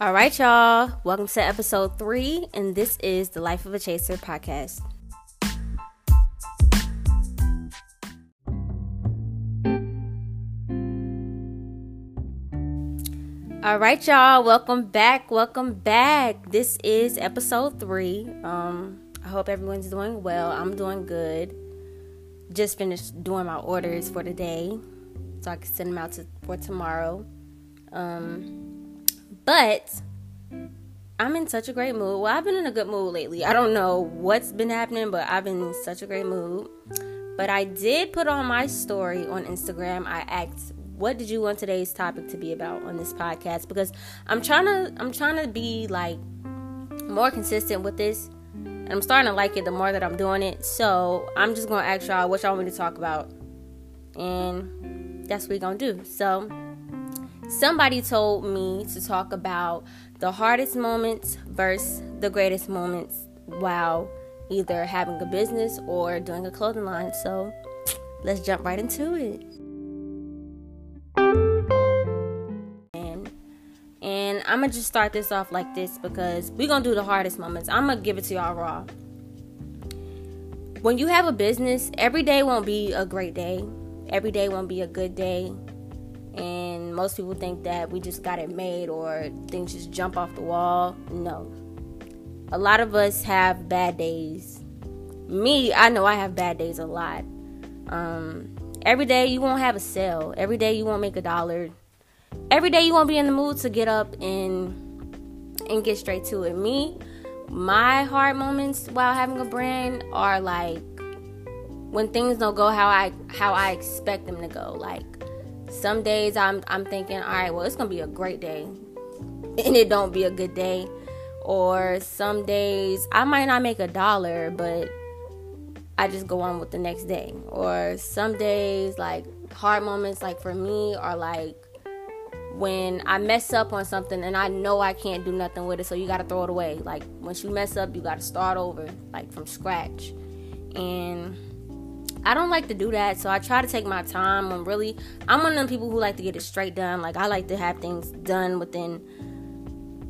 All right, y'all. Welcome to episode three, and this is the Life of a Chaser podcast. All right, y'all. Welcome back. Welcome back. This is episode three. Um, I hope everyone's doing well. I'm doing good. Just finished doing my orders for today, so I can send them out to, for tomorrow. Um, but I'm in such a great mood. Well, I've been in a good mood lately. I don't know what's been happening, but I've been in such a great mood. But I did put on my story on Instagram. I asked, "What did you want today's topic to be about on this podcast?" Because I'm trying to, I'm trying to be like more consistent with this, and I'm starting to like it the more that I'm doing it. So I'm just gonna ask y'all what y'all want me to talk about, and that's what we're gonna do. So somebody told me to talk about the hardest moments versus the greatest moments while either having a business or doing a clothing line. So let's jump right into it. And and I'm gonna just start this off like this because we're gonna do the hardest moments. I'm gonna give it to y'all raw. When you have a business, every day won't be a great day. Every day won't be a good day and most people think that we just got it made or things just jump off the wall. No. A lot of us have bad days. Me, I know I have bad days a lot. Um, every day you won't have a sale. Every day you won't make a dollar. Every day you won't be in the mood to get up and and get straight to it. Me, my hard moments while having a brand are like when things don't go how I how I expect them to go. Like some days I'm I'm thinking, all right, well, it's gonna be a great day, and it don't be a good day. Or some days I might not make a dollar, but I just go on with the next day. Or some days, like hard moments, like for me, are like when I mess up on something and I know I can't do nothing with it, so you gotta throw it away. Like once you mess up, you gotta start over, like from scratch. And I don't like to do that, so I try to take my time. I'm really, I'm one of them people who like to get it straight done. Like I like to have things done within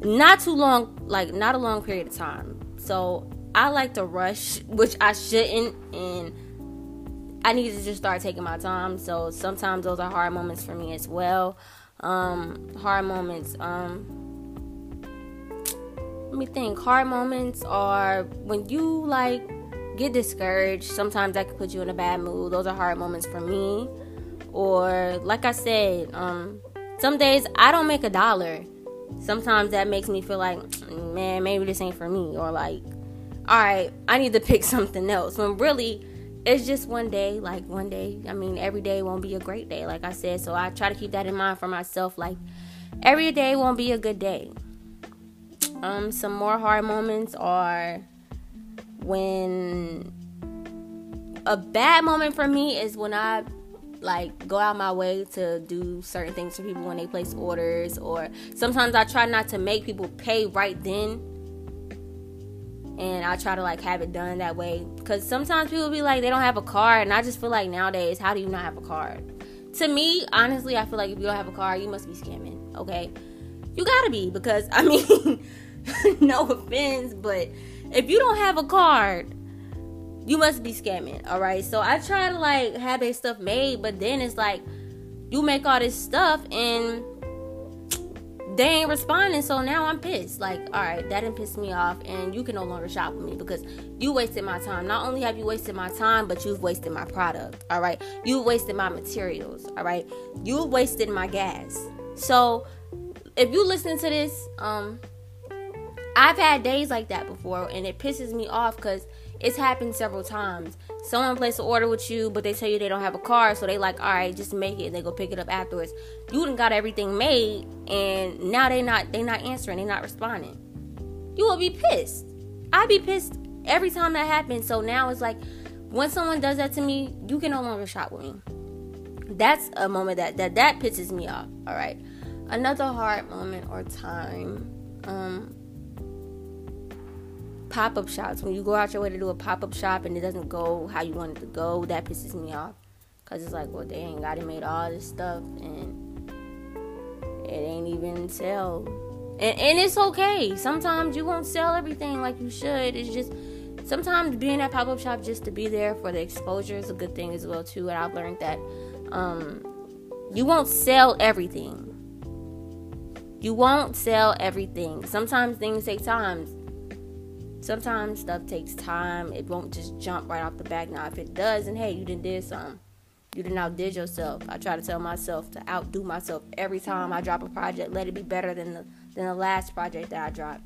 not too long, like not a long period of time. So I like to rush, which I shouldn't, and I need to just start taking my time. So sometimes those are hard moments for me as well. Um, hard moments. Um, let me think. Hard moments are when you like get discouraged. Sometimes that could put you in a bad mood. Those are hard moments for me. Or like I said, um, some days I don't make a dollar. Sometimes that makes me feel like, man, maybe this ain't for me. Or like, all right, I need to pick something else. When really, it's just one day. Like one day. I mean, every day won't be a great day. Like I said, so I try to keep that in mind for myself. Like every day won't be a good day. Um, some more hard moments are when a bad moment for me is when I like go out my way to do certain things for people when they place orders or sometimes I try not to make people pay right then. And I try to like have it done that way because sometimes people be like they don't have a card and I just feel like nowadays how do you not have a card? To me honestly I feel like if you don't have a card you must be scamming okay? You gotta be because I mean no offense but if you don't have a card, you must be scamming. All right. So I try to like have their stuff made, but then it's like you make all this stuff and they ain't responding. So now I'm pissed. Like, all right, that didn't piss me off, and you can no longer shop with me because you wasted my time. Not only have you wasted my time, but you've wasted my product. All right, you wasted my materials. All right, you wasted my gas. So if you listen to this, um, I've had days like that before, and it pisses me off because it's happened several times. Someone places an order with you, but they tell you they don't have a car, so they like, all right, just make it, and they go pick it up afterwards. You done got everything made, and now they not they not answering, they not responding. You will be pissed. I be pissed every time that happens. So now it's like when someone does that to me, you can no longer shop with me. That's a moment that that that pisses me off. All right. Another hard moment or time. Um, pop-up shops when you go out your way to do a pop-up shop and it doesn't go how you want it to go that pisses me off because it's like well they ain't got it made all this stuff and it ain't even sell And, and it's okay. Sometimes you won't sell everything like you should. It's just sometimes being at pop up shop just to be there for the exposure is a good thing as well too. And I've learned that um, you won't sell everything. You won't sell everything. Sometimes things take time. Sometimes stuff takes time. It won't just jump right off the back. Now, if it does, and hey, you didn't did something. You didn't outdid yourself. I try to tell myself to outdo myself every time I drop a project. Let it be better than the than the last project that I dropped.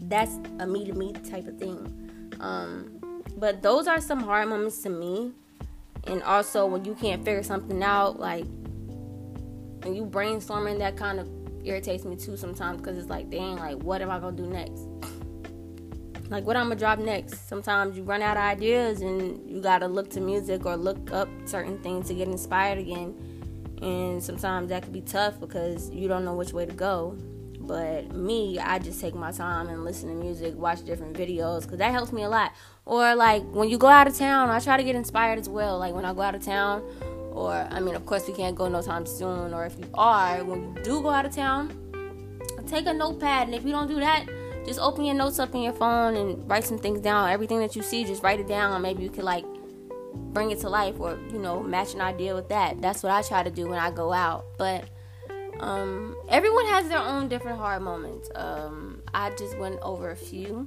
That's a me to me type of thing. Um, but those are some hard moments to me. And also when you can't figure something out, like when you brainstorming, that kind of irritates me too sometimes because it's like, dang, like what am I gonna do next? like what I'm gonna drop next. Sometimes you run out of ideas and you gotta look to music or look up certain things to get inspired again. And sometimes that could be tough because you don't know which way to go. But me, I just take my time and listen to music, watch different videos, because that helps me a lot. Or like when you go out of town, I try to get inspired as well. Like when I go out of town, or I mean, of course, we can't go no time soon. Or if you are, when you do go out of town, take a notepad. And if you don't do that, just open your notes up in your phone and write some things down. Everything that you see, just write it down. Maybe you could like bring it to life or you know match an idea with that. That's what I try to do when I go out. But um, everyone has their own different hard moments. Um, I just went over a few.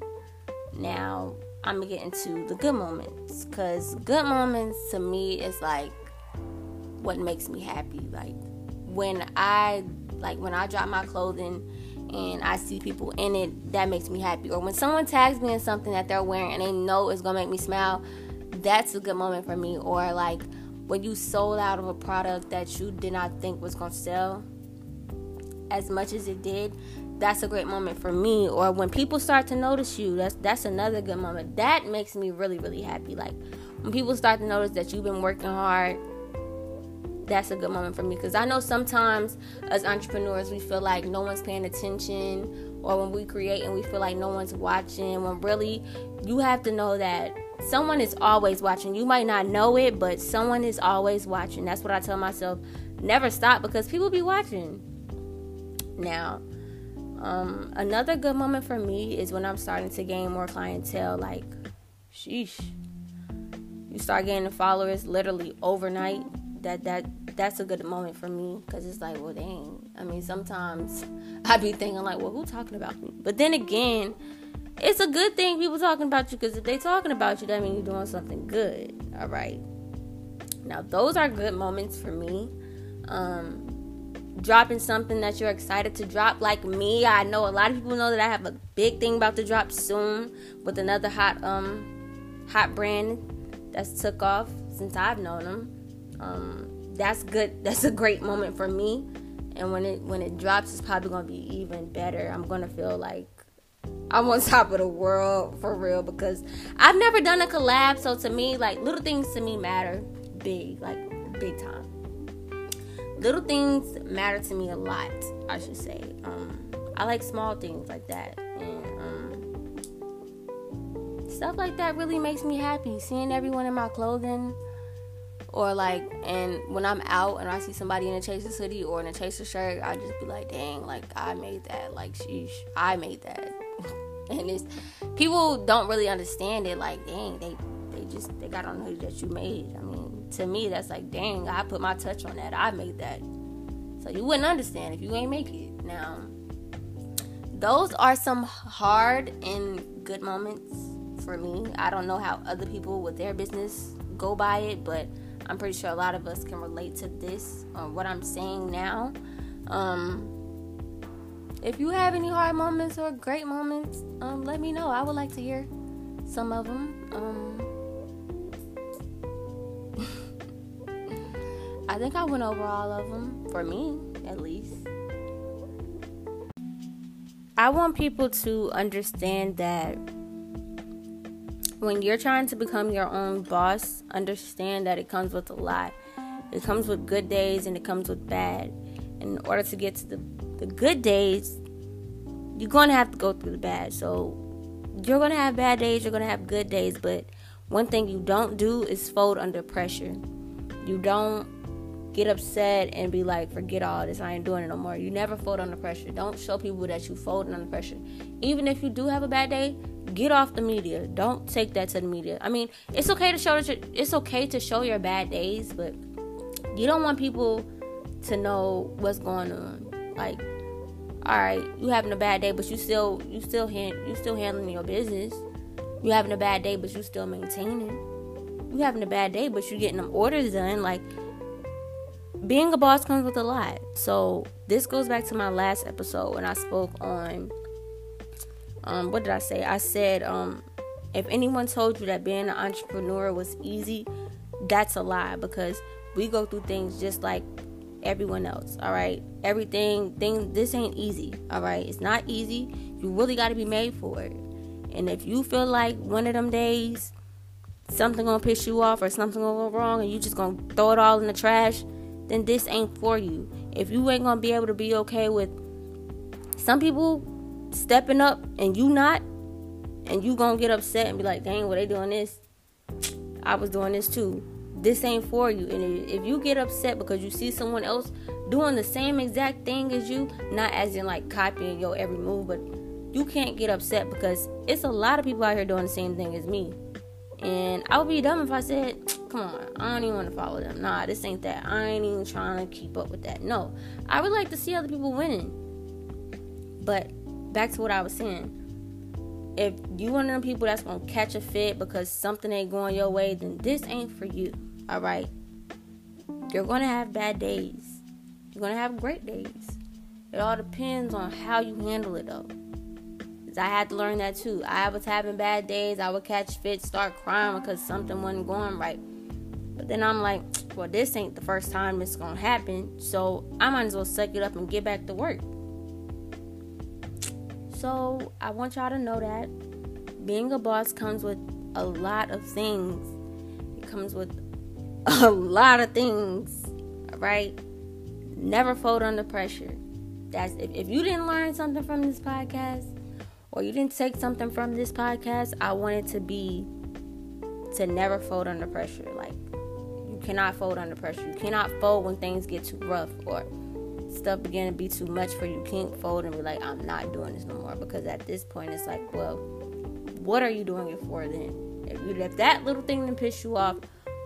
Now I'm gonna get into the good moments because good moments to me is like what makes me happy. Like when I like when I drop my clothing and I see people in it, that makes me happy. Or when someone tags me in something that they're wearing and they know it's gonna make me smile, that's a good moment for me. Or like when you sold out of a product that you did not think was gonna sell as much as it did, that's a great moment for me. Or when people start to notice you, that's that's another good moment. That makes me really, really happy. Like when people start to notice that you've been working hard, that's a good moment for me. Because I know sometimes as entrepreneurs we feel like no one's paying attention, or when we create and we feel like no one's watching. When really you have to know that someone is always watching. You might not know it, but someone is always watching. That's what I tell myself. Never stop because people be watching. Now, um, another good moment for me is when I'm starting to gain more clientele. Like, sheesh, you start gaining followers literally overnight. That that that's a good moment for me because it's like, well, dang. I mean, sometimes I be thinking like, well, who talking about me? But then again, it's a good thing people talking about you because if they talking about you, that means you're doing something good. All right. Now those are good moments for me. Um, dropping something that you're excited to drop like me i know a lot of people know that i have a big thing about to drop soon with another hot um hot brand that's took off since i've known them um that's good that's a great moment for me and when it when it drops it's probably gonna be even better i'm gonna feel like i'm on top of the world for real because i've never done a collab so to me like little things to me matter big like big time little things matter to me a lot. I should say. Um, I like small things like that, and um, stuff like that really makes me happy. Seeing everyone in my clothing, or like, and when I'm out and I see somebody in a Chaser hoodie or in a Chaser shirt, I just be like, dang, like I made that. Like, sheesh, I made that. and it's people don't really understand it. Like, dang, they they just they got on the hoodie that you made. I mean to me, that's like, dang, I put my touch on that. I made that. So you wouldn't understand if you ain't make it. Now, those are some hard and good moments for me. I don't know how other people with their business go by it, but I'm pretty sure a lot of us can relate to this or what I'm saying now. Um, if you have any hard moments or great moments, um, let me know. I would like to hear some of them. Um, I think I went over all of them, for me at least. I want people to understand that when you're trying to become your own boss, understand that it comes with a lot. It comes with good days and it comes with bad. And in order to get to the, the good days, you're going to have to go through the bad. So you're going to have bad days, you're going to have good days, but one thing you don't do is fold under pressure. You don't get upset and be like, forget all this, I ain't doing it no more. You never fold under pressure. Don't show people that you fold under pressure. Even if you do have a bad day, get off the media. Don't take that to the media. I mean, it's okay to show that it's okay to show your bad days, but you don't want people to know what's going on. Like, all right, you having a bad day, but you still you still hand, you still handling your business. You having a bad day, but you still maintaining. You having a bad day, but you getting them orders done. Like being a boss comes with a lot. So this goes back to my last episode when I spoke on um what did I say? I said um if anyone told you that being an entrepreneur was easy, that's a lie because we go through things just like everyone else. All right, everything thing this ain't easy. All right, it's not easy. You really got to be made for it. And if you feel like one of them days something gonna piss you off or something gonna go wrong and you just gonna throw it all in the trash, then this ain't for you. If you ain't gonna be able to be okay with some people stepping up and you not, and you gonna get upset and be like, dang, what they doing this? I was doing this too. This ain't for you. And if you get upset because you see someone else doing the same exact thing as you, not as in like copying your every move, but you can't get upset because it's a lot of people out here doing the same thing as me. And I would be dumb if I said, come on, I don't even want to follow them. Nah, this ain't that. I ain't even trying to keep up with that. No, I would like to see other people winning. But back to what I was saying. If you one of them people that's gonna catch a fit because something ain't going your way, then this ain't for you. All right. You're gonna have bad days. You're gonna have great days. It all depends on how you handle it though. I had to learn that too. I was having bad days. I would catch fits, start crying because something wasn't going right. But then I'm like, well, this ain't the first time it's gonna happen, so I might as well suck it up and get back to work. So I want y'all to know that being a boss comes with a lot of things. It comes with a lot of things. Right? Never fold under pressure. That's if, if you didn't learn something from this podcast, or you didn't take something from this podcast, I want it to be to never fold under pressure. Like cannot fold under pressure. You cannot fold when things get too rough or stuff begin to be too much for you. You can't fold and be like, I'm not doing this no more. Because at this point it's like, well, what are you doing it for then? If, you, if that little thing to piss you off,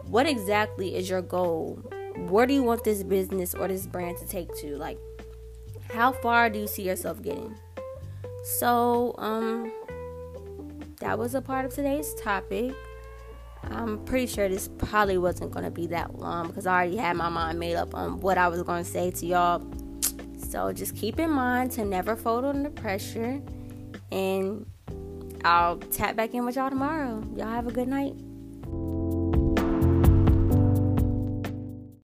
what exactly is your goal? Where do you want this business or this brand to take to? Like, how far do you see yourself getting? So, um, that was a part of today's topic. I'm pretty sure this probably wasn't going to be that long because I already had my mind made up on what I was going to say to y'all. So just keep in mind to never fold under pressure. And I'll tap back in with y'all tomorrow. Y'all have a good night.